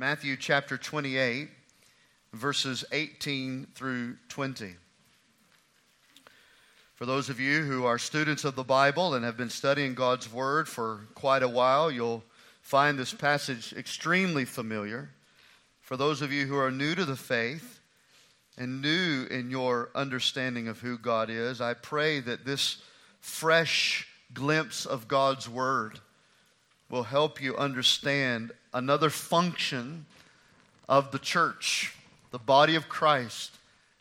Matthew chapter 28, verses 18 through 20. For those of you who are students of the Bible and have been studying God's Word for quite a while, you'll find this passage extremely familiar. For those of you who are new to the faith and new in your understanding of who God is, I pray that this fresh glimpse of God's Word will help you understand another function of the church, the body of Christ,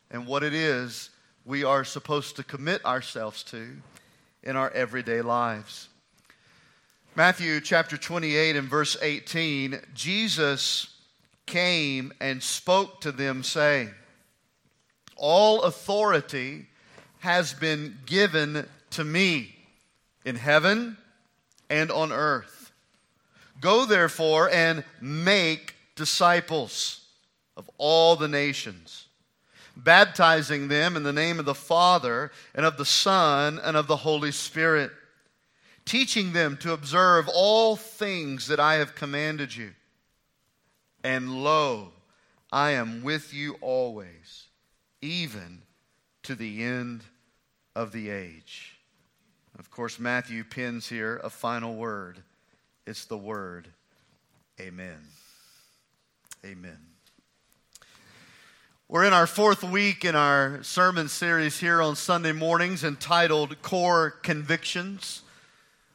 and what it is we are supposed to commit ourselves to in our everyday lives. Matthew chapter 28 and verse 18 Jesus came and spoke to them, saying, All authority has been given to me in heaven and on earth. Go therefore and make disciples of all the nations, baptizing them in the name of the Father and of the Son and of the Holy Spirit, teaching them to observe all things that I have commanded you. And lo, I am with you always, even to the end of the age. Of course, Matthew pins here a final word it's the word. Amen. Amen. We're in our fourth week in our sermon series here on Sunday mornings entitled Core Convictions.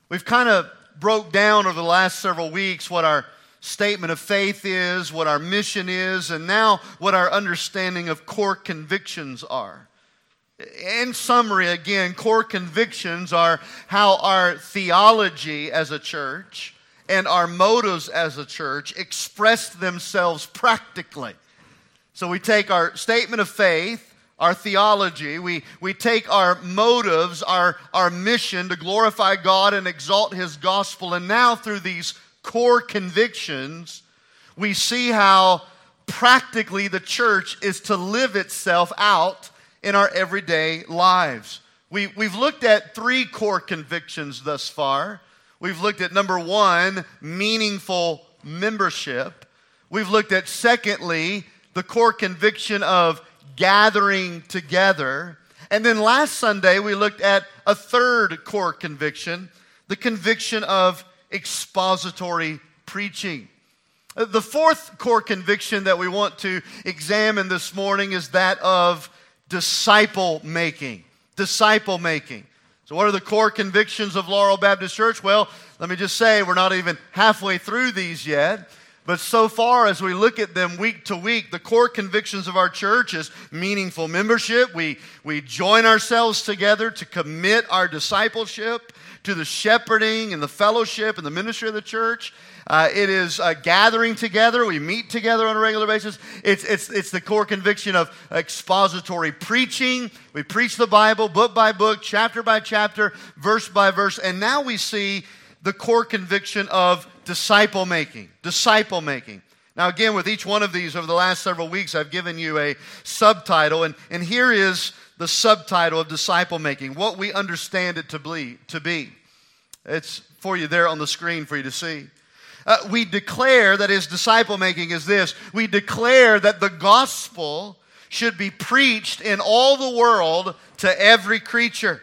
We've kind of broke down over the last several weeks what our statement of faith is, what our mission is, and now what our understanding of core convictions are. In summary, again, core convictions are how our theology as a church and our motives as a church express themselves practically. So we take our statement of faith, our theology, we, we take our motives, our, our mission to glorify God and exalt His gospel, and now through these core convictions, we see how practically the church is to live itself out in our everyday lives. We, we've looked at three core convictions thus far. We've looked at number one, meaningful membership. We've looked at, secondly, the core conviction of gathering together. And then last Sunday, we looked at a third core conviction the conviction of expository preaching. The fourth core conviction that we want to examine this morning is that of disciple making. Disciple making. So, what are the core convictions of Laurel Baptist Church? Well, let me just say we're not even halfway through these yet. But so far, as we look at them week to week, the core convictions of our church is meaningful membership. We, we join ourselves together to commit our discipleship to the shepherding and the fellowship and the ministry of the church. Uh, it is a gathering together. We meet together on a regular basis. It's, it's, it's the core conviction of expository preaching. We preach the Bible book by book, chapter by chapter, verse by verse. And now we see the core conviction of disciple making. Disciple making. Now, again, with each one of these over the last several weeks, I've given you a subtitle, and, and here is the subtitle of disciple making what we understand it to be, to be. It's for you there on the screen for you to see. Uh, we declare that his disciple making is this we declare that the gospel should be preached in all the world to every creature,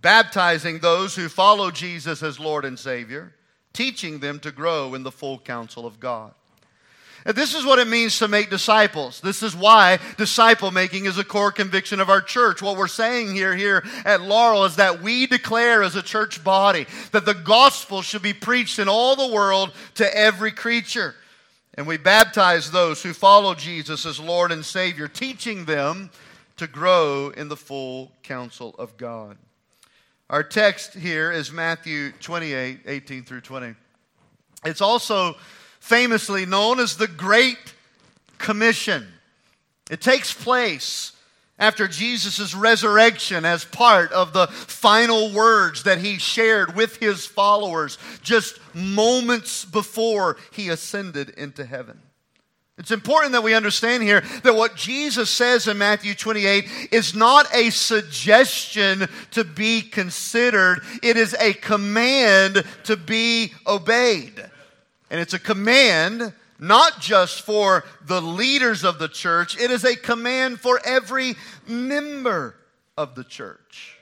baptizing those who follow Jesus as Lord and Savior, teaching them to grow in the full counsel of God. This is what it means to make disciples. This is why disciple making is a core conviction of our church. What we're saying here, here at Laurel is that we declare as a church body that the gospel should be preached in all the world to every creature. And we baptize those who follow Jesus as Lord and Savior, teaching them to grow in the full counsel of God. Our text here is Matthew 28 18 through 20. It's also famously known as the Great Commission. It takes place after Jesus' resurrection as part of the final words that he shared with his followers just moments before he ascended into heaven. It's important that we understand here that what Jesus says in Matthew 28 is not a suggestion to be considered, it is a command to be obeyed. And it's a command not just for the leaders of the church, it is a command for every member of the church.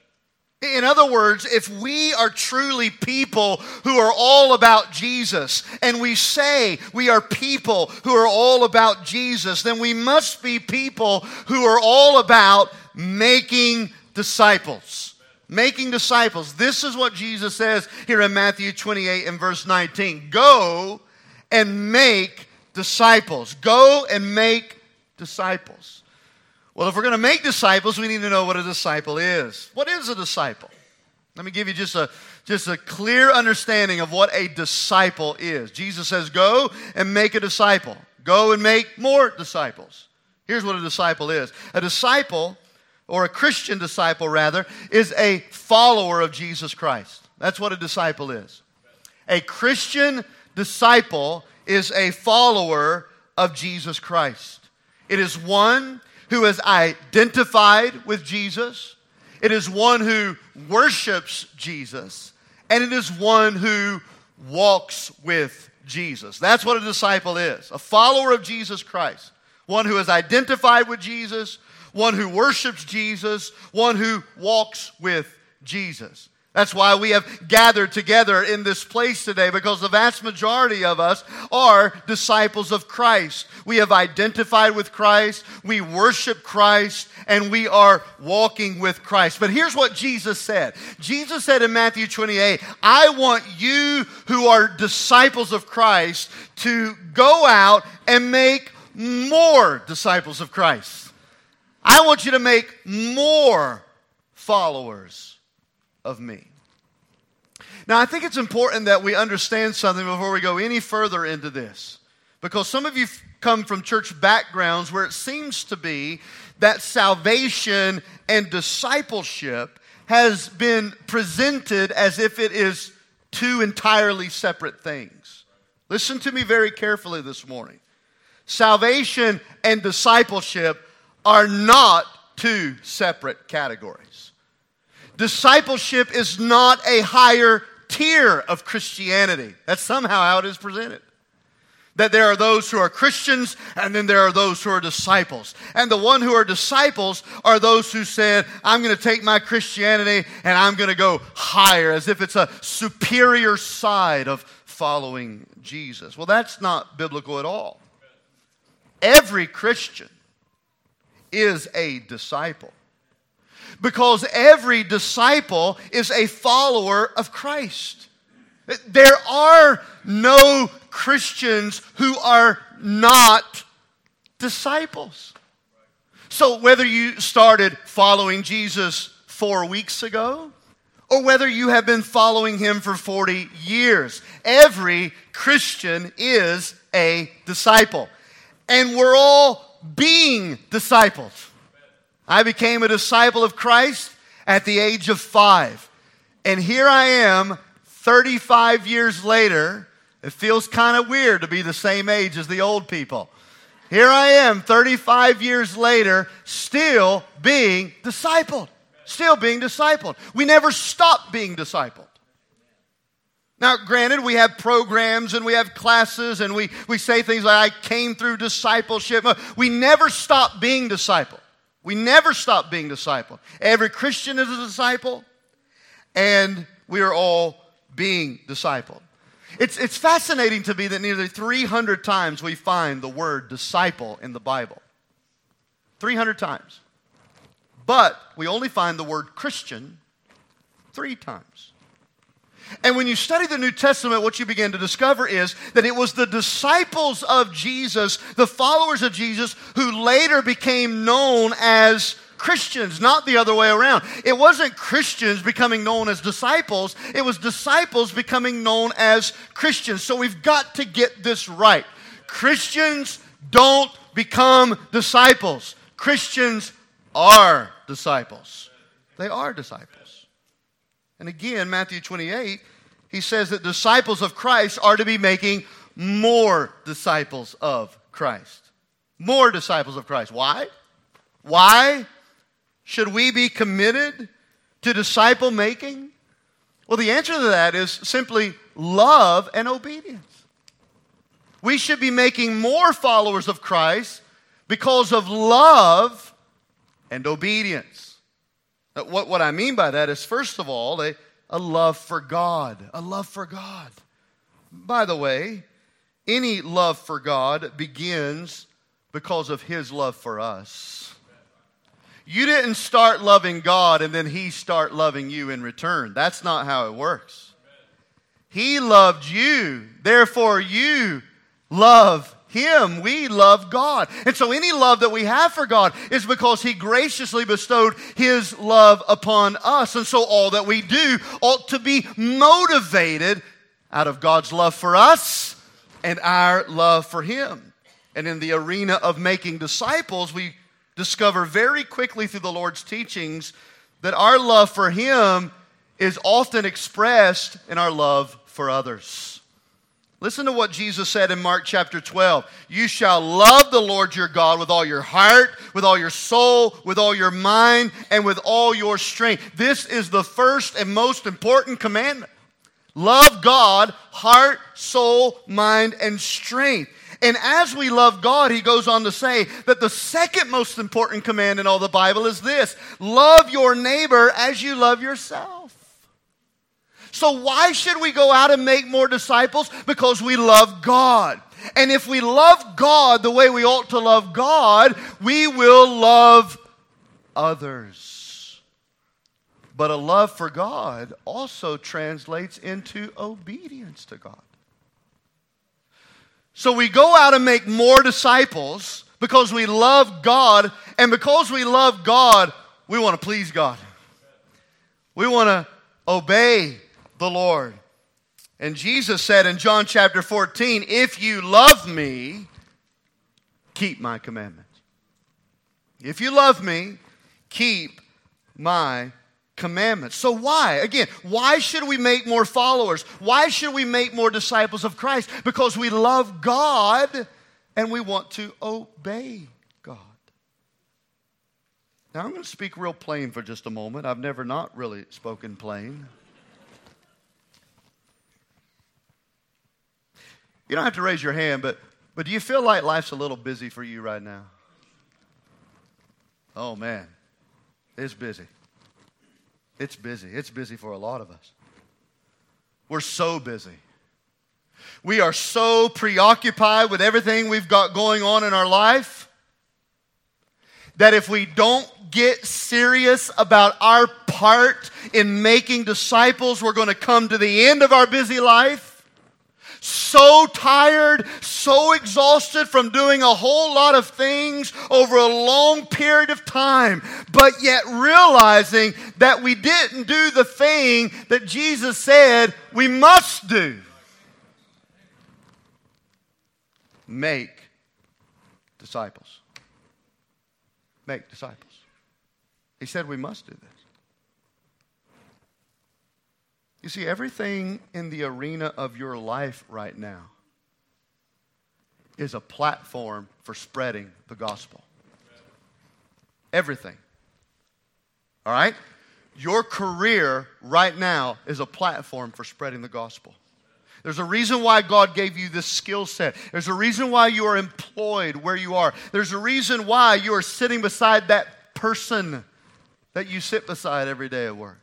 In other words, if we are truly people who are all about Jesus, and we say we are people who are all about Jesus, then we must be people who are all about making disciples. Making disciples. This is what Jesus says here in Matthew 28 and verse 19. Go and make disciples. Go and make disciples. Well, if we're going to make disciples, we need to know what a disciple is. What is a disciple? Let me give you just a, just a clear understanding of what a disciple is. Jesus says, Go and make a disciple. Go and make more disciples. Here's what a disciple is a disciple, or a Christian disciple rather, is a follower of Jesus Christ. That's what a disciple is. A Christian disciple is a follower of Jesus Christ. It is one who is identified with Jesus, it is one who worships Jesus, and it is one who walks with Jesus. That's what a disciple is a follower of Jesus Christ, one who is identified with Jesus, one who worships Jesus, one who walks with Jesus. That's why we have gathered together in this place today because the vast majority of us are disciples of Christ. We have identified with Christ, we worship Christ, and we are walking with Christ. But here's what Jesus said Jesus said in Matthew 28 I want you who are disciples of Christ to go out and make more disciples of Christ. I want you to make more followers of me. Now, I think it's important that we understand something before we go any further into this. Because some of you come from church backgrounds where it seems to be that salvation and discipleship has been presented as if it is two entirely separate things. Listen to me very carefully this morning. Salvation and discipleship are not two separate categories. Discipleship is not a higher tier of Christianity. That's somehow how it is presented. That there are those who are Christians and then there are those who are disciples. And the one who are disciples are those who said, I'm going to take my Christianity and I'm going to go higher, as if it's a superior side of following Jesus. Well, that's not biblical at all. Every Christian is a disciple because every disciple is a follower of Christ. There are no Christians who are not disciples. So, whether you started following Jesus four weeks ago, or whether you have been following him for 40 years, every Christian is a disciple. And we're all being disciples. I became a disciple of Christ at the age of five. And here I am, 35 years later. It feels kind of weird to be the same age as the old people. Here I am, 35 years later, still being discipled. Still being discipled. We never stop being discipled. Now, granted, we have programs and we have classes and we, we say things like, I came through discipleship. Uh, we never stop being discipled. We never stop being discipled. Every Christian is a disciple, and we are all being discipled. It's, it's fascinating to me that nearly 300 times we find the word disciple in the Bible. 300 times. But we only find the word Christian three times. And when you study the New Testament, what you begin to discover is that it was the disciples of Jesus, the followers of Jesus, who later became known as Christians, not the other way around. It wasn't Christians becoming known as disciples, it was disciples becoming known as Christians. So we've got to get this right. Christians don't become disciples, Christians are disciples. They are disciples. And again, Matthew 28, he says that disciples of Christ are to be making more disciples of Christ. More disciples of Christ. Why? Why should we be committed to disciple making? Well, the answer to that is simply love and obedience. We should be making more followers of Christ because of love and obedience. Uh, what, what I mean by that is, first of all, a, a love for God. A love for God. By the way, any love for God begins because of His love for us. You didn't start loving God and then He start loving you in return. That's not how it works. He loved you, therefore you love him. We love God. And so any love that we have for God is because He graciously bestowed His love upon us. And so all that we do ought to be motivated out of God's love for us and our love for Him. And in the arena of making disciples, we discover very quickly through the Lord's teachings that our love for Him is often expressed in our love for others. Listen to what Jesus said in Mark chapter 12. You shall love the Lord your God with all your heart, with all your soul, with all your mind, and with all your strength. This is the first and most important commandment. Love God, heart, soul, mind, and strength. And as we love God, he goes on to say that the second most important command in all the Bible is this love your neighbor as you love yourself. So, why should we go out and make more disciples? Because we love God. And if we love God the way we ought to love God, we will love others. But a love for God also translates into obedience to God. So we go out and make more disciples because we love God, and because we love God, we want to please God. We want to obey the Lord. And Jesus said in John chapter 14, If you love me, keep my commandments. If you love me, keep my commandments. So, why? Again, why should we make more followers? Why should we make more disciples of Christ? Because we love God and we want to obey God. Now, I'm going to speak real plain for just a moment. I've never not really spoken plain. You don't have to raise your hand, but, but do you feel like life's a little busy for you right now? Oh, man. It's busy. It's busy. It's busy for a lot of us. We're so busy. We are so preoccupied with everything we've got going on in our life that if we don't get serious about our part in making disciples, we're going to come to the end of our busy life so tired, so exhausted from doing a whole lot of things over a long period of time, but yet realizing that we didn't do the thing that Jesus said we must do. Make disciples. Make disciples. He said we must do this. You see, everything in the arena of your life right now is a platform for spreading the gospel. Everything. All right? Your career right now is a platform for spreading the gospel. There's a reason why God gave you this skill set. There's a reason why you are employed where you are. There's a reason why you are sitting beside that person that you sit beside every day at work.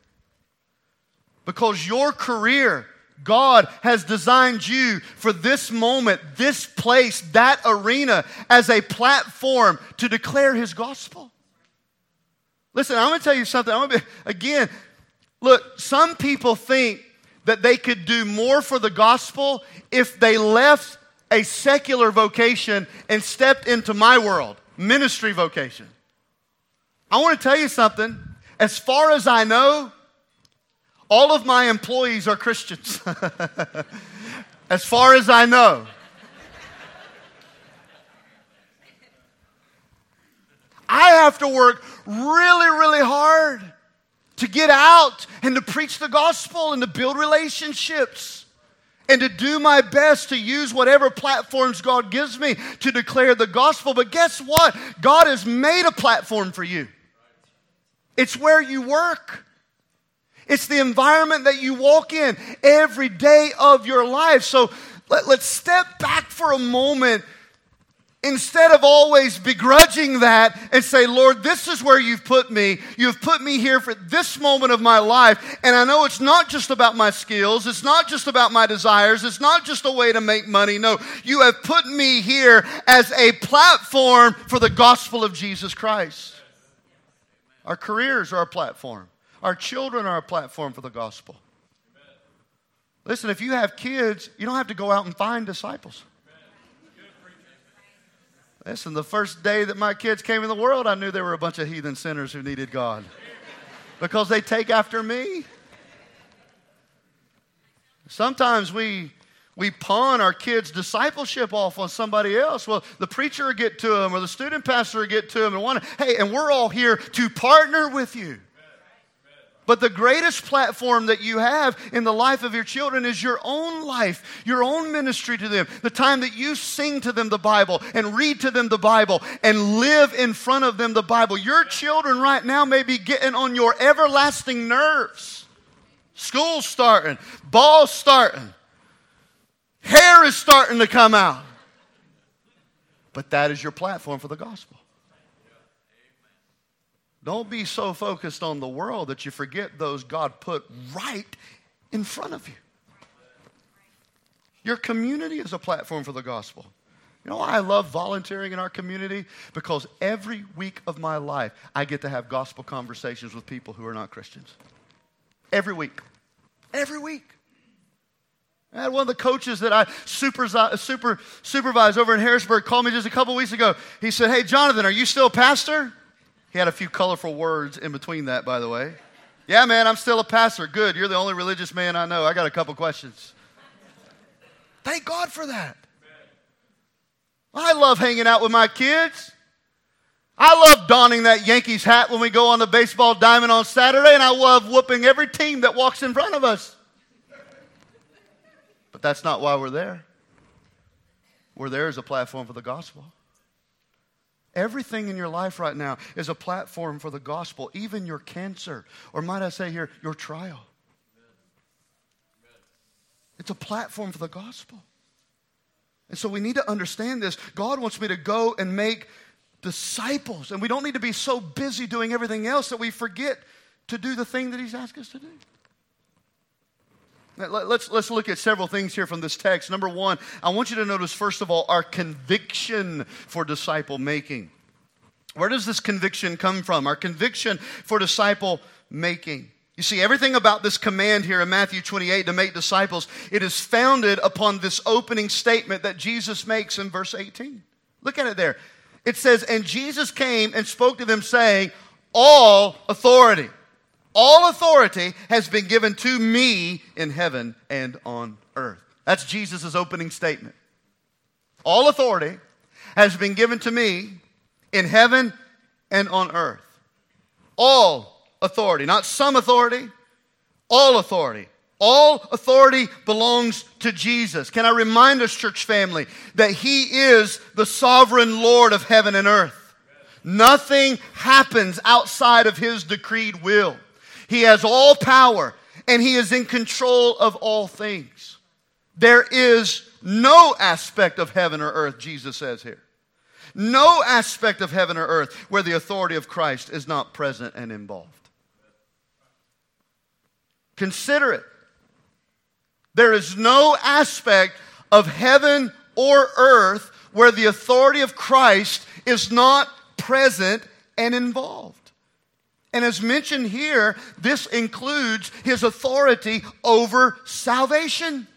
Because your career, God has designed you for this moment, this place, that arena as a platform to declare His gospel. Listen, I'm going to tell you something. I'm going to be, again, look, some people think that they could do more for the gospel if they left a secular vocation and stepped into my world, ministry vocation. I want to tell you something. As far as I know, all of my employees are Christians, as far as I know. I have to work really, really hard to get out and to preach the gospel and to build relationships and to do my best to use whatever platforms God gives me to declare the gospel. But guess what? God has made a platform for you, it's where you work. It's the environment that you walk in every day of your life. So Let, let's step back for a moment instead of always begrudging that and say, Lord, this is where you've put me. You've put me here for this moment of my life. And I know it's not just about my skills. It's not just about my desires. It's not just a way to make money. No, you have put me here as a platform for the gospel of Jesus Christ. Our careers are a platform. Our children are a platform for the gospel. Listen, if you have kids, you don't have to go out and find disciples. Listen, the first day that my kids came in the world, I knew there were a bunch of heathen sinners who needed God because they take after me. Sometimes we we pawn our kids' discipleship off on somebody else. Well, the preacher will get to them or the student pastor will get to them and want to, hey, and we're all here to partner with you. But the greatest platform that you have in the life of your children is your own life, your own ministry to them. The time that you sing to them the Bible and read to them the Bible and live in front of them the Bible. Your children right now may be getting on your everlasting nerves. School's starting, ball's starting, hair is starting to come out. But that is your platform for the gospel. Don't be so focused on the world that you forget those God put right in front of you. Your community is a platform for the gospel. You know why I love volunteering in our community? Because every week of my life, I get to have gospel conversations with people who are not Christians. Every week. Every week. I had one of the coaches that I super, super, supervise over in Harrisburg called me just a couple weeks ago. He said, Hey, Jonathan, are you still a pastor? He had a few colorful words in between that, by the way. Yeah, man, I'm still a pastor. Good. You're the only religious man I know. I got a couple questions. Thank God for that. I love hanging out with my kids. I love donning that Yankees hat when we go on the baseball diamond on Saturday, and I love whooping every team that walks in front of us. But that's not why we're there. We're there as a platform for the gospel. Everything in your life right now is a platform for the gospel, even your cancer, or might I say here, your trial. It's a platform for the gospel. And so we need to understand this. God wants me to go and make disciples. And we don't need to be so busy doing everything else that we forget to do the thing that He's asked us to do. Let's, let's look at several things here from this text. Number one, I want you to notice, first of all, our conviction for disciple making. Where does this conviction come from? Our conviction for disciple making. You see, everything about this command here in Matthew 28 to make disciples, it is founded upon this opening statement that Jesus makes in verse 18. Look at it there. It says, And Jesus came and spoke to them, saying, All authority all authority has been given to me in heaven and on earth. That's Jesus' opening statement. All authority has been given to me in heaven and on earth. All authority, not some authority, all authority. All authority belongs to Jesus. Can I remind us, church family, that He is the sovereign Lord of heaven and earth? Nothing happens outside of His decreed will. He has all power and he is in control of all things. There is no aspect of heaven or earth, Jesus says here. No aspect of heaven or earth where the authority of Christ is not present and involved. Consider it. There is no aspect of heaven or earth where the authority of Christ is not present and involved. And as mentioned here, this includes his authority over salvation.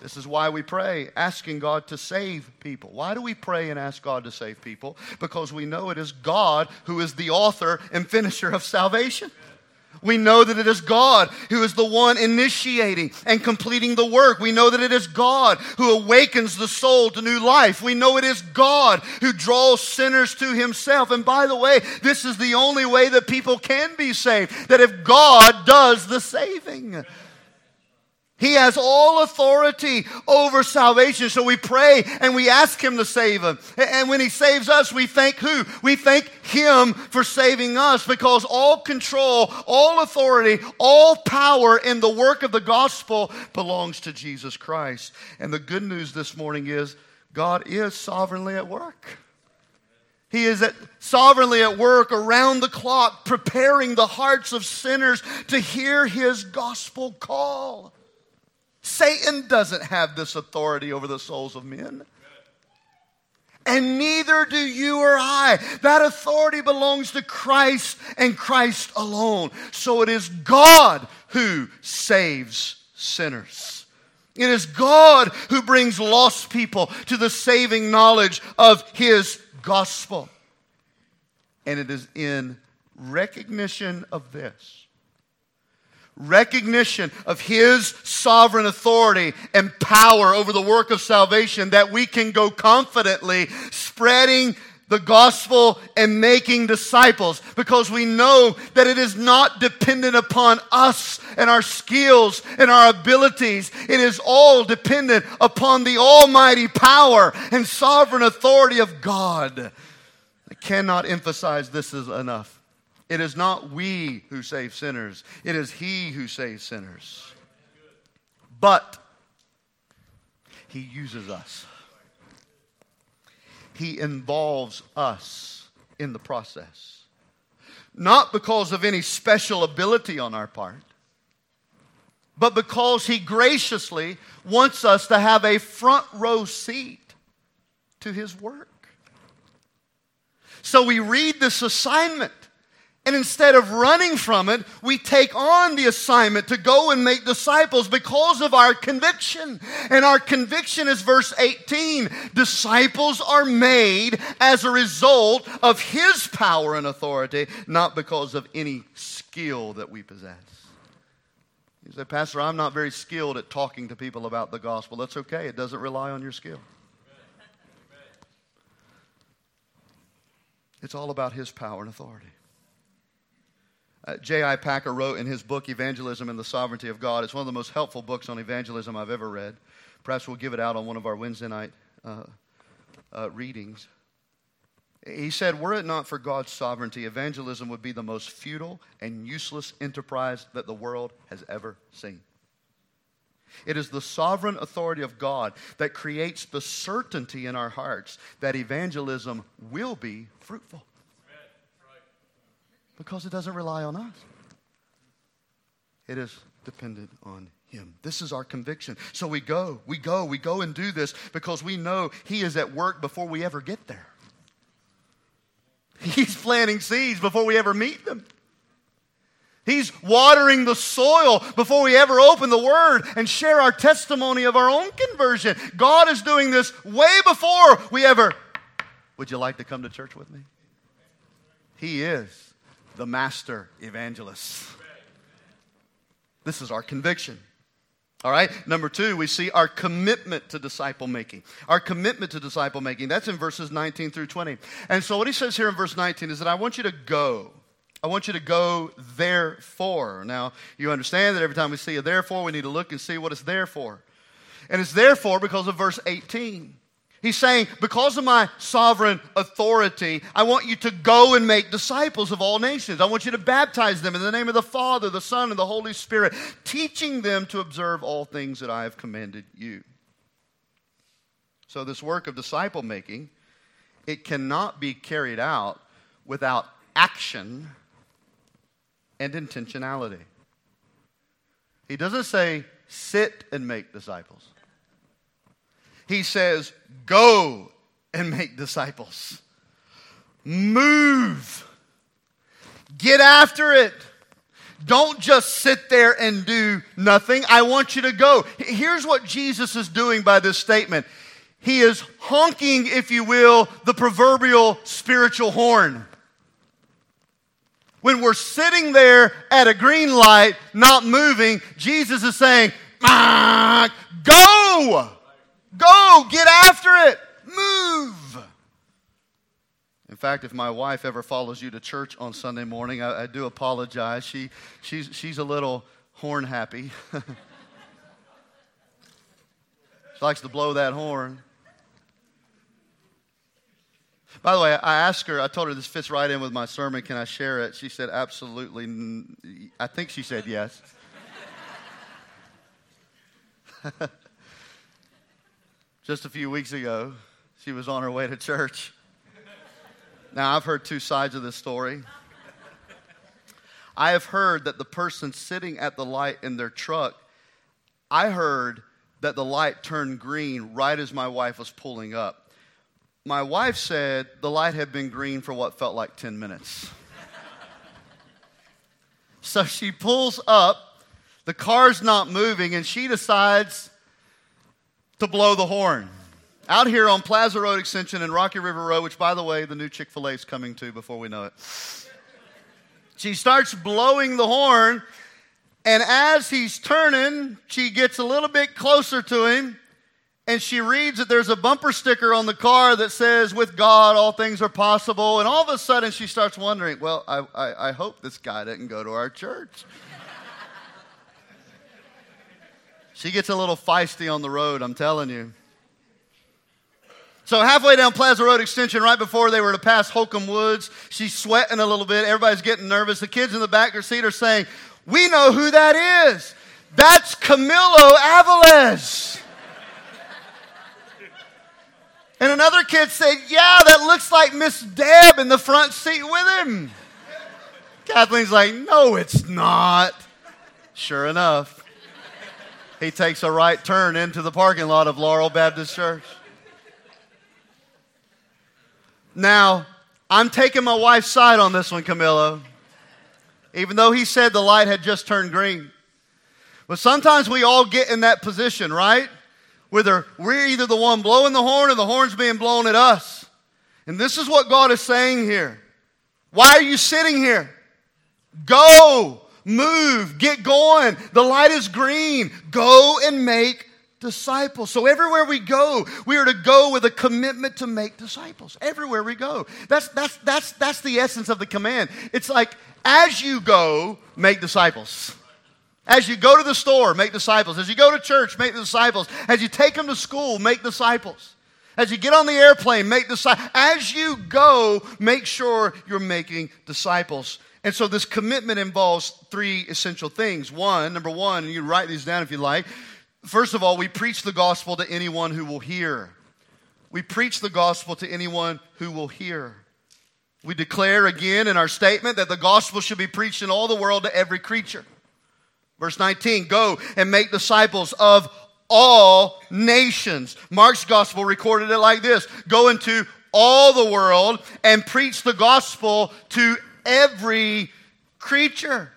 This is why we pray, asking God to save people. Why do we pray and ask God to save people? Because we know it is God who is the author and finisher of salvation. We know that it is God who is the one initiating and completing the work. We know that it is God who awakens the soul to new life. We know it is God who draws sinners to himself. And by the way, this is the only way that people can be saved that if God does the saving. He has all authority over salvation. So we pray and we ask Him to save him. And when He saves us, we thank who? We thank Him for saving us because all control, all authority, all power in the work of the gospel belongs to Jesus Christ. And the good news this morning is God is sovereignly at work. He is at, sovereignly at work around the clock, preparing the hearts of sinners to hear His gospel call. Satan doesn't have this authority over the souls of men. And neither do you or I. That authority belongs to Christ and Christ alone. So it is God who saves sinners. It is God who brings lost people to the saving knowledge of His gospel. And it is in recognition of this recognition of His sovereign authority and power over the work of salvation that we can go confidently spreading the gospel and making disciples because we know that it is not dependent upon us and our skills and our abilities. It is all dependent upon the almighty power and sovereign authority of God. I cannot emphasize this is enough. It is not we who save sinners, it is He who saves sinners. But He uses us, He involves us in the process. Not because of any special ability on our part, but because He graciously wants us to have a front row seat to His work. So we read this assignment and instead of running from it, we take on the assignment to go and make disciples because of our conviction. And our conviction is verse 18 disciples are made as a result of His power and authority, not because of any skill that we possess. You say, Pastor, I'm not very skilled at talking to people about the gospel. That's okay, it doesn't rely on your skill. It's all about His power and authority. Uh, J.I. Packer wrote in his book, Evangelism and the Sovereignty of God. It's one of the most helpful books on evangelism I've ever read. Perhaps we'll give it out on one of our Wednesday night uh, uh, readings. He said, Were it not for God's sovereignty, evangelism would be the most futile and useless enterprise that the world has ever seen. It is the sovereign authority of God that creates the certainty in our hearts that evangelism will be fruitful because it doesn't rely on us. It is dependent on him. This is our conviction. So we go, we go, we go and do this because we know He is at work before we ever get there. He's planting seeds before we ever meet them. He's watering the soil before we ever open the Word and share our testimony of our own conversion. God is doing this way before we ever. Would you like to come to church with me? He is the master evangelist. This is our conviction. All right. Number two, we see our commitment to disciple making. Our commitment to disciple making. That's in verses 19 through 20. And so, what he says here in verse 19 is that I want you to go. I want you to go therefore. Now, you understand that every time we see a therefore, we need to look and see what it's there for. And it's therefore because of verse 18. He's saying, because of my sovereign authority, I want you to go and make disciples of all nations. I want you to baptize them in the name of the Father, the Son, and the Holy Spirit, teaching them to observe all things that I have commanded you. So, this work of disciple making, it cannot be carried out without action and intentionality. He doesn't say, sit and make disciples he says, Go and make disciples. Move. Get after it. Don't just sit there and do nothing. I want you to go. Here's what Jesus is doing by this statement He is honking, if you will, the proverbial spiritual horn. When we're sitting there at a green light, not moving, Jesus is saying, Go! Go, get after it, move. In fact, if my wife ever follows you to church on Sunday morning, I, I do apologize. She, she's, she's a little horn happy. She likes to blow that horn. By the way, I asked her, I told her this fits right in with my sermon. Can I share it? She said, absolutely. I think she said yes. Just a few weeks ago, she was on her way to church. Now, I've heard two sides of this story. I have heard that the person sitting at the light in their truck, I heard that the light turned green right as my wife was pulling up. My wife said the light had been green for what felt like 10 minutes. so she pulls up, the car's not moving, and she decides to blow the horn. Out here on Plaza Road Extension and Rocky River Road, which, by the way, the new Chick fil A is coming to before we know it. She starts blowing the horn, and as he's turning, she gets a little bit closer to him, and she reads that there's a bumper sticker on the car that says, With God, all things are possible. And all of a sudden, she starts wondering, Well, I, I, I hope this guy didn't go to our church. She gets a little feisty on the road, I'm telling you. So halfway down Plaza Road Extension, right before they were to pass Holcomb Woods, she's sweating a little bit. Everybody's getting nervous. The kids in the back seat are saying, "We know who that is. That's Camilo Aviles." and another kid said, "Yeah, that looks like Miss Deb in the front seat with him." Kathleen's like, "No, it's not." Sure enough, he takes a right turn into the parking lot of Laurel Baptist Church. Now, I'm taking my wife's side on this one, Camilo, even though he said the light had just turned green. But sometimes we all get in that position, right? Whether we're either the one blowing the horn or the horn's being blown at us. And this is what God is saying here. Why are you sitting here? Go, move, get going. The light is green. Go and make disciples. So everywhere we go, we are to go with a commitment to make disciples. Everywhere we go. That's that's that's that's the essence of the command. It's like as you go, make disciples. As you go to the store, make disciples. As you go to church, make disciples. As you take them to school, make disciples. As you get on the airplane, make disciples. As you go, make sure you're making disciples. And so this commitment involves three essential things. One, number one, and you write these down if you like, First of all, we preach the gospel to anyone who will hear. We preach the gospel to anyone who will hear. We declare again in our statement that the gospel should be preached in all the world to every creature. Verse 19, go and make disciples of all nations. Mark's gospel recorded it like this Go into all the world and preach the gospel to every creature.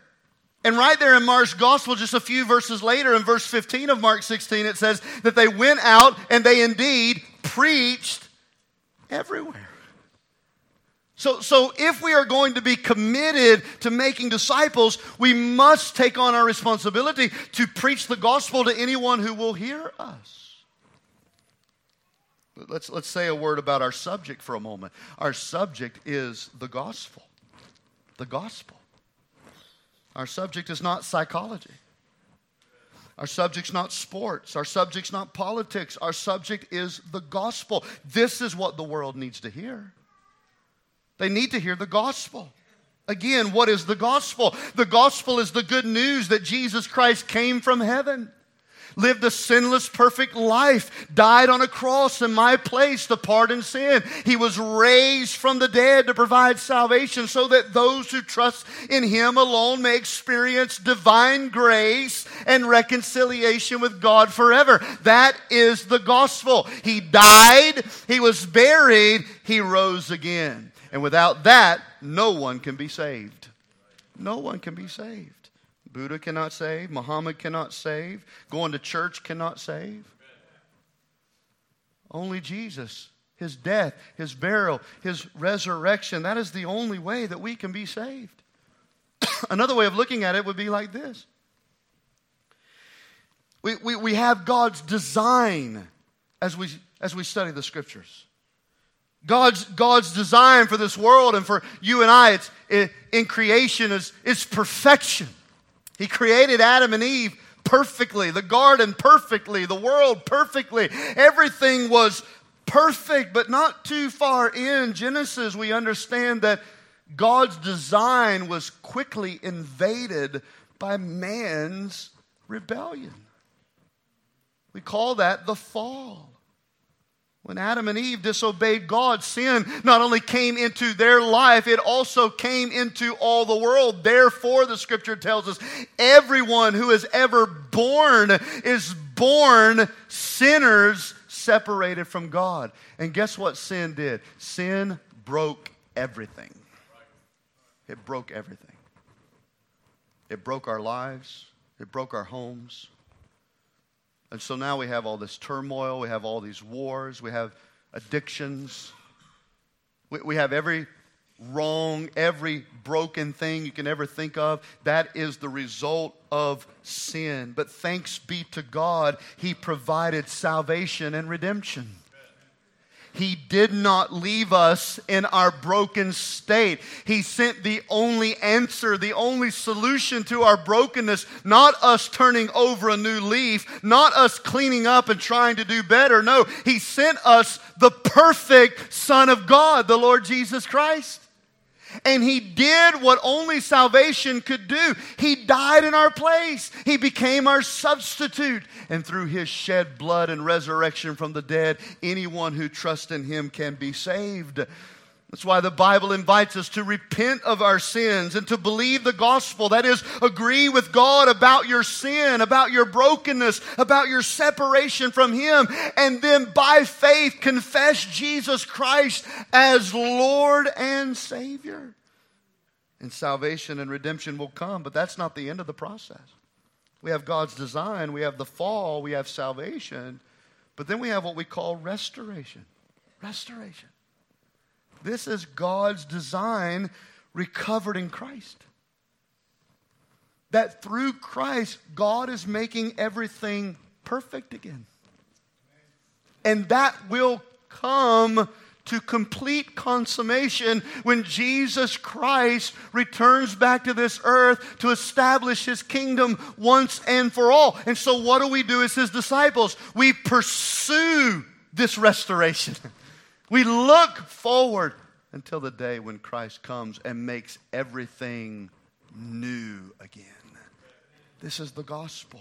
And right there in Mark's gospel, just a few verses later, in verse 15 of Mark 16, it says that they went out and they indeed preached everywhere. So, so if we are going to be committed to making disciples, we must take on our responsibility to preach the gospel to anyone who will hear us. Let's, let's say a word about our subject for a moment. Our subject is the gospel. The gospel. Our subject is not psychology. Our subject's not sports. Our subject's not politics. Our subject is the gospel. This is what the world needs to hear. They need to hear the gospel. Again, what is the gospel? The gospel is the good news that Jesus Christ came from heaven lived a sinless, perfect life, died on a cross in my place to pardon sin. He was raised from the dead to provide salvation so that those who trust in Him alone may experience divine grace and reconciliation with God forever. That is the gospel. He died, He was buried, He rose again. And without that, no one can be saved. No one can be saved. Buddha cannot save. Muhammad cannot save. Going to church cannot save. Only Jesus, his death, his burial, his resurrection, that is the only way that we can be saved. Another way of looking at it would be like this we, we, we have God's design as we, as we study the scriptures. God's, God's design for this world and for you and I it's, it, in creation is, is perfection. He created Adam and Eve perfectly, the garden perfectly, the world perfectly. Everything was perfect, but not too far in Genesis, we understand that God's design was quickly invaded by man's rebellion. We call that the fall. When Adam and Eve disobeyed God, sin not only came into their life, it also came into all the world. Therefore, the scripture tells us everyone who is ever born is born sinners separated from God. And guess what sin did? Sin broke everything. It broke everything. It broke our lives, it broke our homes, and so now we have all this turmoil, we have all these wars, we have addictions, we, we have every wrong, every broken thing you can ever think of. That is the result of sin. But thanks be to God, He provided salvation and redemption. He did not leave us in our broken state. He sent the only answer, the only solution to our brokenness, not us turning over a new leaf, not us cleaning up and trying to do better. No, He sent us the perfect Son of God, the Lord Jesus Christ. And he did what only salvation could do. He died in our place. He became our substitute. And through his shed blood and resurrection from the dead, anyone who trusts in him can be saved. That's why the Bible invites us to repent of our sins and to believe the gospel. That is, agree with God about your sin, about your brokenness, about your separation from Him, and then by faith confess Jesus Christ as Lord and Savior. And salvation and redemption will come, but that's not the end of the process. We have God's design, we have the fall, we have salvation, but then we have what we call restoration. Restoration. This is God's design recovered in Christ. That through Christ, God is making everything perfect again. And that will come to complete consummation when Jesus Christ returns back to this earth to establish his kingdom once and for all. And so, what do we do as his disciples? We pursue this restoration. We look forward until the day when Christ comes and makes everything new again. This is the gospel.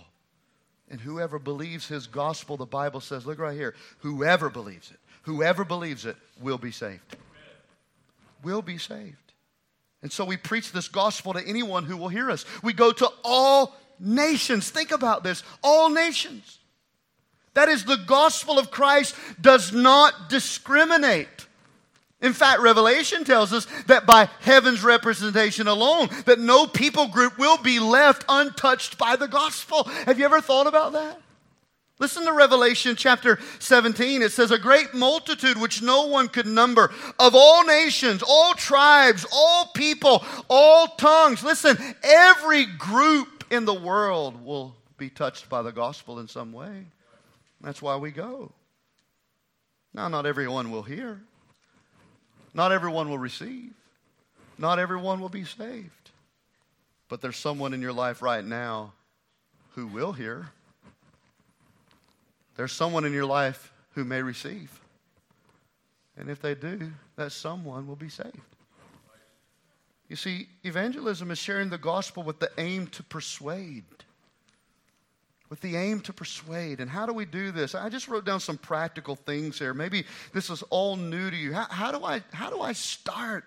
And whoever believes his gospel, the Bible says, look right here, whoever believes it, whoever believes it will be saved. Will be saved. And so we preach this gospel to anyone who will hear us. We go to all nations. Think about this all nations. That is, the gospel of Christ does not discriminate. In fact, Revelation tells us that by heaven's representation alone, that no people group will be left untouched by the gospel. Have you ever thought about that? Listen to Revelation chapter 17. It says, A great multitude which no one could number of all nations, all tribes, all people, all tongues. Listen, every group in the world will be touched by the gospel in some way. That's why we go. Now, not everyone will hear, not everyone will receive, not everyone will be saved. But there's someone in your life right now who will hear. There's someone in your life who may receive. And if they do, that someone will be saved. You see, evangelism is sharing the gospel with the aim to persuade with the aim to persuade. And how do we do this? I just wrote down some practical things here. Maybe this is all new to you. How, how do, I, how do I start?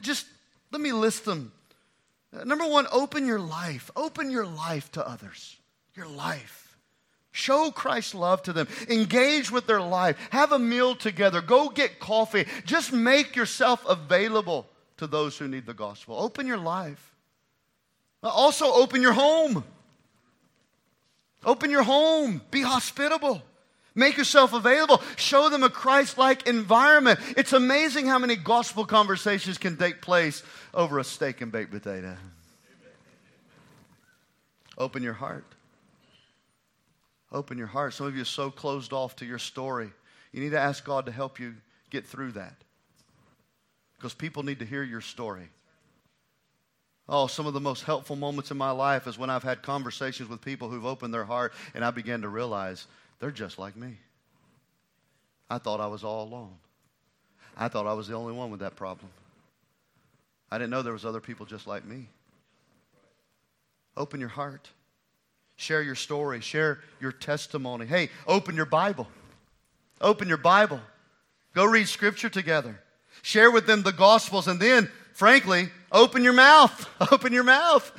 Just let me list them. Uh, number one, open your life. Open your life to others. Your life. Show Christ's love to them. Engage with their life. Have a meal together. Go get coffee. Just make yourself available to those who need the gospel. Open your life. Uh, also, open your home. Open your home. Be hospitable. Make yourself available. Show them a Christ like environment. It's amazing how many gospel conversations can take place over a steak and baked potato. Open your heart. Open your heart. Some of you are so closed off to your story. You need to ask God to help you get through that. Because people need to hear your story. Oh, some of the most helpful moments in my life is when I've had conversations with people who've opened their heart and I began to realize they're just like me. I thought I was all alone. I thought I was the only one with that problem. I didn't know there was other people just like me. Open your heart. Share your story. Share your testimony. Hey, open your Bible. Open your Bible. Go read scripture together. Share with them the gospels and then, frankly, open your mouth. Open your mouth.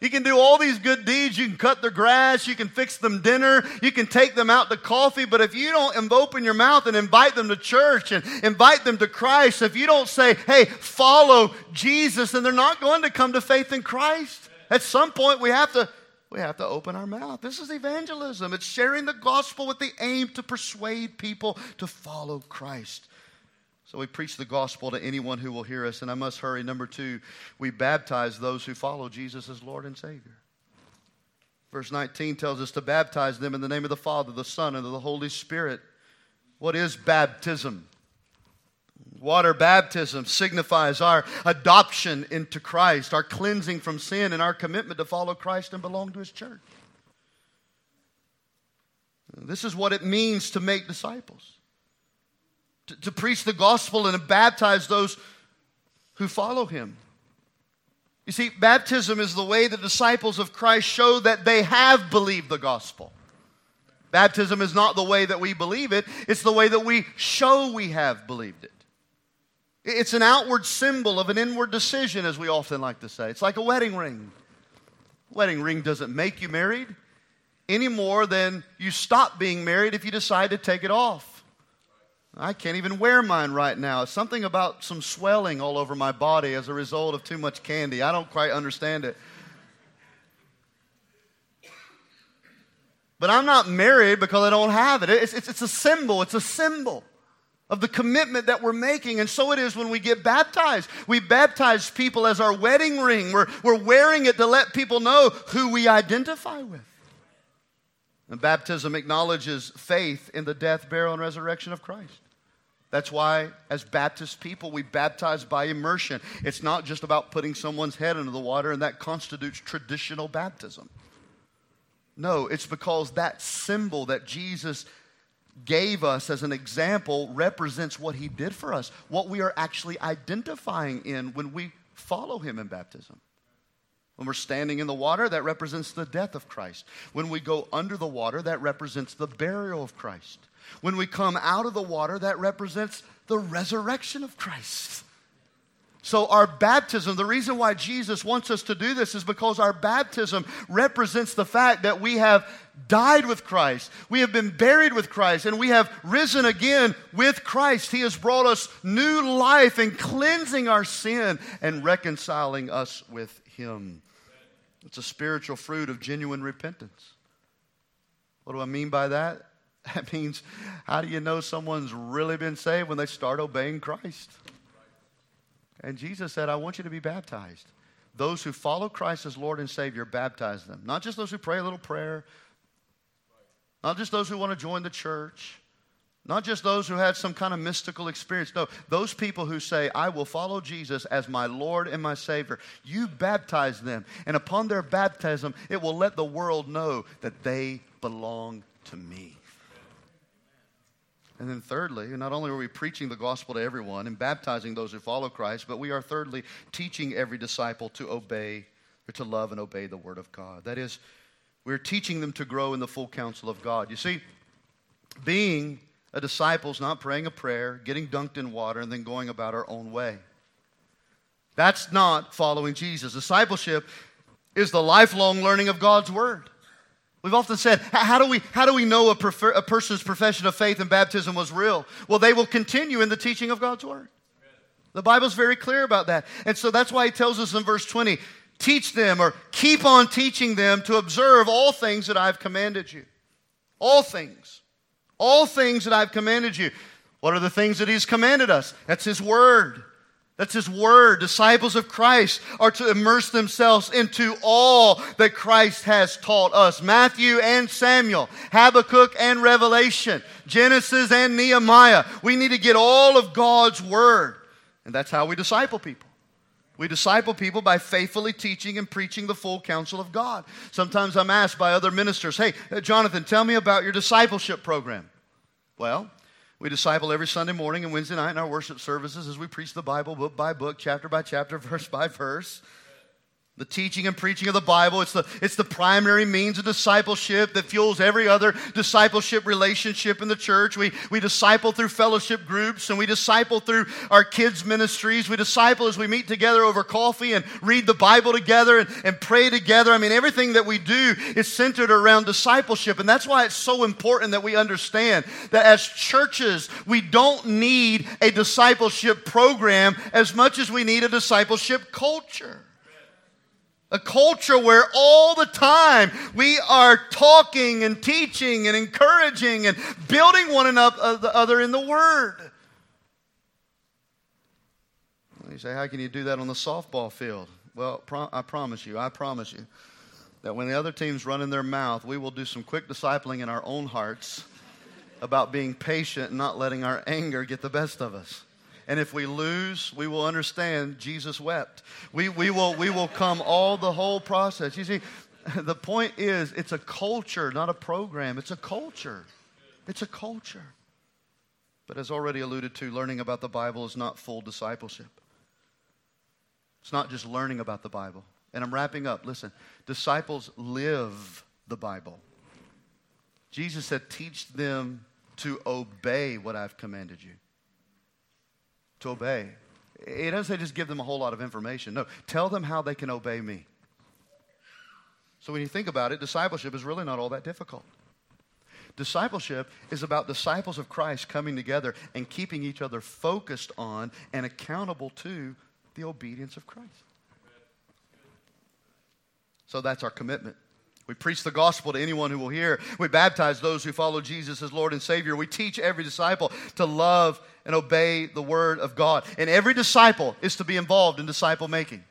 You can do all these good deeds. You can cut their grass. You can fix them dinner. You can take them out to coffee. But if you don't open your mouth and invite them to church and invite them to Christ, if you don't say, hey, follow Jesus, then they're not going to come to faith in Christ. At some point, we have to. We have to open our mouth. This is evangelism. It's sharing the gospel with the aim to persuade people to follow Christ. So we preach the gospel to anyone who will hear us. And I must hurry. Number two, we baptize those who follow Jesus as Lord and Savior. Verse 19 tells us to baptize them in the name of the Father, the Son, and of the Holy Spirit. What is baptism? Water baptism signifies our adoption into Christ, our cleansing from sin, and our commitment to follow Christ and belong to His church. This is what it means to make disciples to, to preach the gospel and to baptize those who follow him. You see, baptism is the way the disciples of Christ show that they have believed the gospel. Baptism is not the way that we believe it, it's the way that we show we have believed it. It's an outward symbol of an inward decision, as we often like to say. It's like a wedding ring. Wedding ring doesn't make you married any more than you stop being married if you decide to take it off. I can't even wear mine right now. Something about some swelling all over my body as a result of too much candy. I don't quite understand it. But I'm not married because I don't have it. It's, it's, it's, a symbol. It's a symbol of the commitment that we're making. And so it is when we get baptized. We baptize people as our wedding ring. We're, we're wearing it to let people know who we identify with. And baptism acknowledges faith in the death, burial, and resurrection of Christ. That's why, as Baptist people, we baptize by immersion. It's not just about putting someone's head into the water, and that constitutes traditional baptism. No, it's because that symbol that Jesus gave us as an example represents what he did for us, what we are actually identifying in when we follow him in baptism. When we're standing in the water, that represents the death of Christ. When we go under the water, that represents the burial of Christ. When we come out of the water, that represents the resurrection of Christ. So, our baptism, the reason why Jesus wants us to do this is because our baptism represents the fact that we have died with Christ, we have been buried with Christ, and we have risen again with Christ. He has brought us new life and cleansing our sin and reconciling us with Him. It's a spiritual fruit of genuine repentance. What do I mean by that? That means, how do you know someone's really been saved when they start obeying Christ? And Jesus said, I want you to be baptized. Those who follow Christ as Lord and Savior, baptize them. Not just those who pray a little prayer, not just those who want to join the church, not just those who had some kind of mystical experience. No, those people who say, I will follow Jesus as my Lord and my Savior. You baptize them. And upon their baptism, it will let the world know that they belong to me. And then, thirdly, not only are we preaching the gospel to everyone and baptizing those who follow Christ, but we are, thirdly, teaching every disciple to obey or to love and obey the word of God. That is, we're teaching them to grow in the full counsel of God. You see, being a disciple is not praying a prayer, getting dunked in water, and then going about our own way. That's not following Jesus. Discipleship is the lifelong learning of God's word. We've often said, how do we, how do we know a, prefer, a person's profession of faith and baptism was real? Well, they will continue in the teaching of God's word. The Bible's very clear about that. And so that's why he tells us in verse 20 teach them or keep on teaching them to observe all things that I've commanded you. All things. All things that I've commanded you. What are the things that he's commanded us? That's his word. That's His Word. Disciples of Christ are to immerse themselves into all that Christ has taught us Matthew and Samuel, Habakkuk and Revelation, Genesis and Nehemiah. We need to get all of God's Word. And that's how we disciple people. We disciple people by faithfully teaching and preaching the full counsel of God. Sometimes I'm asked by other ministers, hey, Jonathan, tell me about your discipleship program. Well, we disciple every Sunday morning and Wednesday night in our worship services as we preach the Bible book by book, chapter by chapter, verse by verse the teaching and preaching of the Bible. It's the, it's the primary means of discipleship that fuels every other discipleship relationship in the church. We, we disciple through fellowship groups and we disciple through our kids' ministries. We disciple as we meet together over coffee and read the Bible together and, and pray together. I mean, everything that we do is centered around discipleship. And that's why it's so important that we understand that as churches, we don't need a discipleship program as much as we need a discipleship culture. A culture where all the time we are talking and teaching and encouraging and building one another in the Word. You say, how can you do that on the softball field? Well, I promise you, I promise you, that when the other team's running their mouth, we will do some quick discipling in our own hearts about being patient and not letting our anger get the best of us. And if we lose, we will understand Jesus wept. We, we, will, we will come all the whole process. You see, the point is, it's a culture, not a program. It's a culture. It's a culture. But as already alluded to, learning about the Bible is not full discipleship. It's not just learning about the Bible. And I'm wrapping up. Listen, disciples live the Bible. Jesus said, Teach them to obey what I've commanded you to obey. It doesn't say just give them a whole lot of information. No, tell them how they can obey me. So when you think about it, discipleship is really not all that difficult. Discipleship is about disciples of Christ coming together and keeping each other focused on and accountable to the obedience of Christ. So that's our commitment. We preach the gospel to anyone who will hear. We baptize those who follow Jesus as Lord and Savior. We teach every disciple to love and obey the word of God. And every disciple is to be involved in disciple making.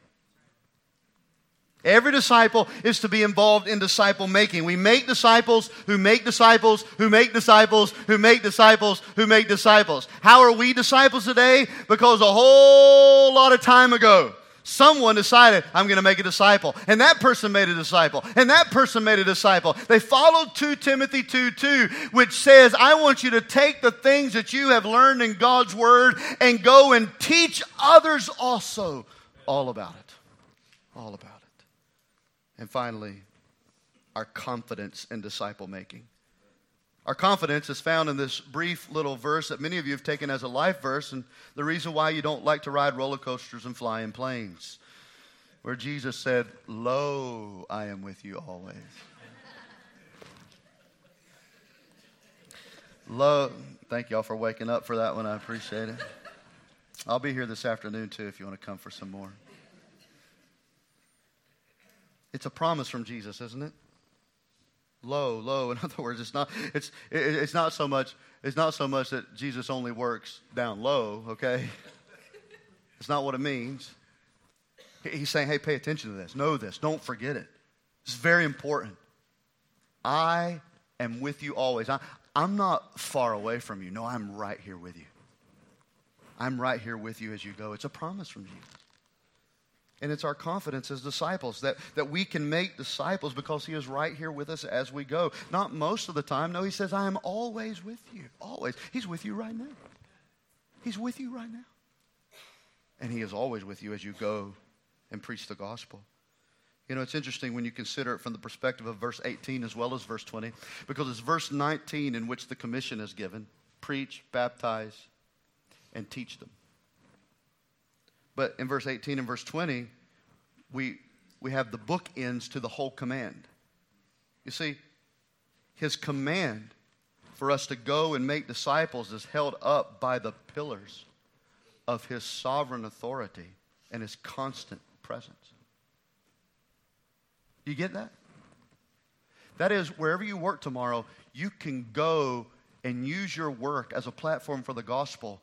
Every disciple is to be involved in disciple making. We make disciples who make disciples who make disciples who make disciples who make disciples. How are we disciples today? Because a whole lot of time ago, Someone decided, I'm going to make a disciple. And that person made a disciple. And that person made a disciple. They followed 2 Timothy 2 2, which says, I want you to take the things that you have learned in God's word and go and teach others also all about it. All about it. And finally, our confidence in disciple making. Our confidence is found in this brief little verse that many of you have taken as a life verse, and the reason why you don't like to ride roller coasters and fly in planes, where Jesus said, Lo, I am with you always. Lo, thank y'all for waking up for that one. I appreciate it. I'll be here this afternoon too if you want to come for some more. It's a promise from Jesus, isn't it? Low, low. In other words, it's not, it's, it's not so much, it's not so much that Jesus only works down low, okay? It's not what it means. He's saying, hey, pay attention to this. Know this. Don't forget it. It's very important. I am with you always. I, I'm not far away from you. No, I'm right here with you. I'm right here with you as you go. It's a promise from Jesus. And it's our confidence as disciples that, that we can make disciples because He is right here with us as we go. Not most of the time. No, He says, I am always with you. Always. He's with you right now. He's with you right now. And He is always with you as you go and preach the gospel. You know, it's interesting when you consider it from the perspective of verse 18 as well as verse 20, because it's verse 19 in which the commission is given preach, baptize, and teach them. But in verse 18 and verse 20, we, we have the bookends to the whole command. You see, his command for us to go and make disciples is held up by the pillars of his sovereign authority and his constant presence. You get that? That is, wherever you work tomorrow, you can go and use your work as a platform for the gospel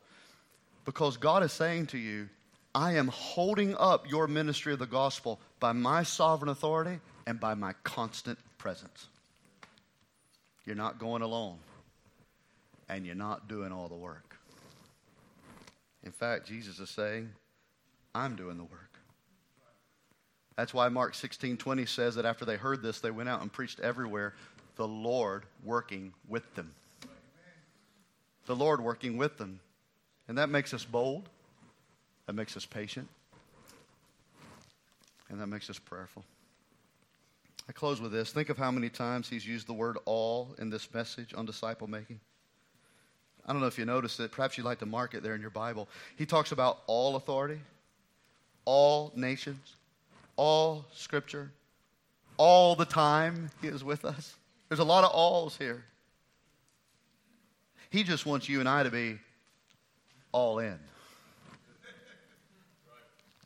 because God is saying to you, I am holding up your ministry of the gospel by my sovereign authority and by my constant presence. You're not going alone, and you're not doing all the work. In fact, Jesus is saying, I'm doing the work. That's why Mark 16 20 says that after they heard this, they went out and preached everywhere, the Lord working with them. The Lord working with them. And that makes us bold, that makes us patient, and that makes us prayerful. I close with this. Think of how many times he's used the word all in this message on disciple making. I don't know if you noticed it. Perhaps you'd like to mark it there in your Bible. He talks about all authority, all nations, all scripture, all the time he is with us. There's a lot of alls here. He just wants you and I to be all in.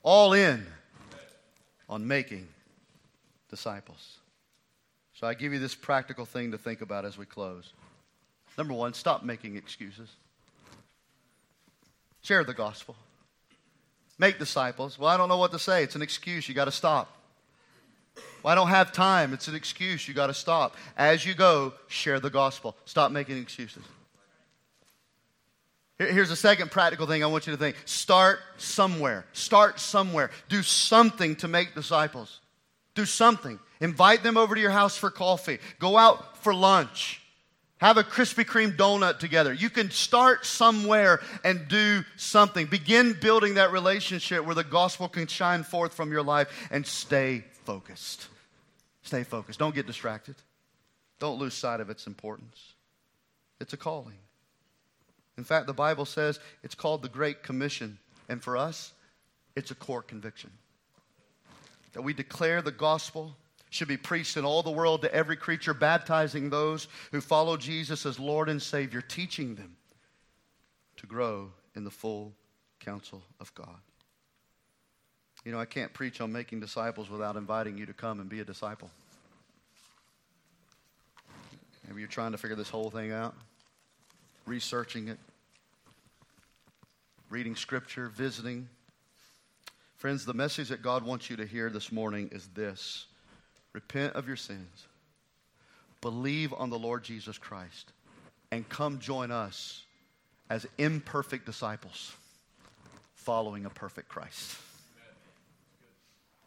All in on making disciples. So I give you this practical thing to think about as we close. Number one, stop making excuses. Share the gospel. Make disciples. Well, I don't know what to say. It's an excuse. You got to stop. Well, I don't have time. It's an excuse. You got to stop. As you go, share the gospel. Stop making excuses. Here's a second practical thing I want you to think start somewhere. Start somewhere. Do something to make disciples. Do something. Invite them over to your house for coffee. Go out for lunch. Have a Krispy Kreme donut together. You can start somewhere and do something. Begin building that relationship where the gospel can shine forth from your life and stay focused. Stay focused. Don't get distracted. Don't lose sight of its importance. It's a calling. In fact, the Bible says it's called the Great Commission. And for us, it's a core conviction that we declare the gospel should be preached in all the world to every creature, baptizing those who follow Jesus as Lord and Savior, teaching them to grow in the full counsel of God. You know, I can't preach on making disciples without inviting you to come and be a disciple. Maybe you're trying to figure this whole thing out, researching it, reading scripture, visiting. Friends, the message that God wants you to hear this morning is this repent of your sins, believe on the Lord Jesus Christ, and come join us as imperfect disciples following a perfect Christ.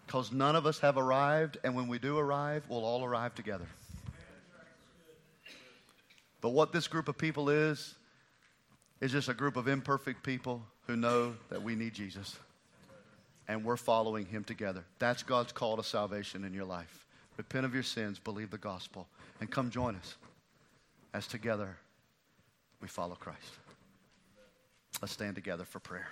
Because none of us have arrived, and when we do arrive, we'll all arrive together. But what this group of people is, is just a group of imperfect people who know that we need Jesus and we're following him together. That's God's call to salvation in your life. Repent of your sins, believe the gospel, and come join us as together we follow Christ. Let's stand together for prayer.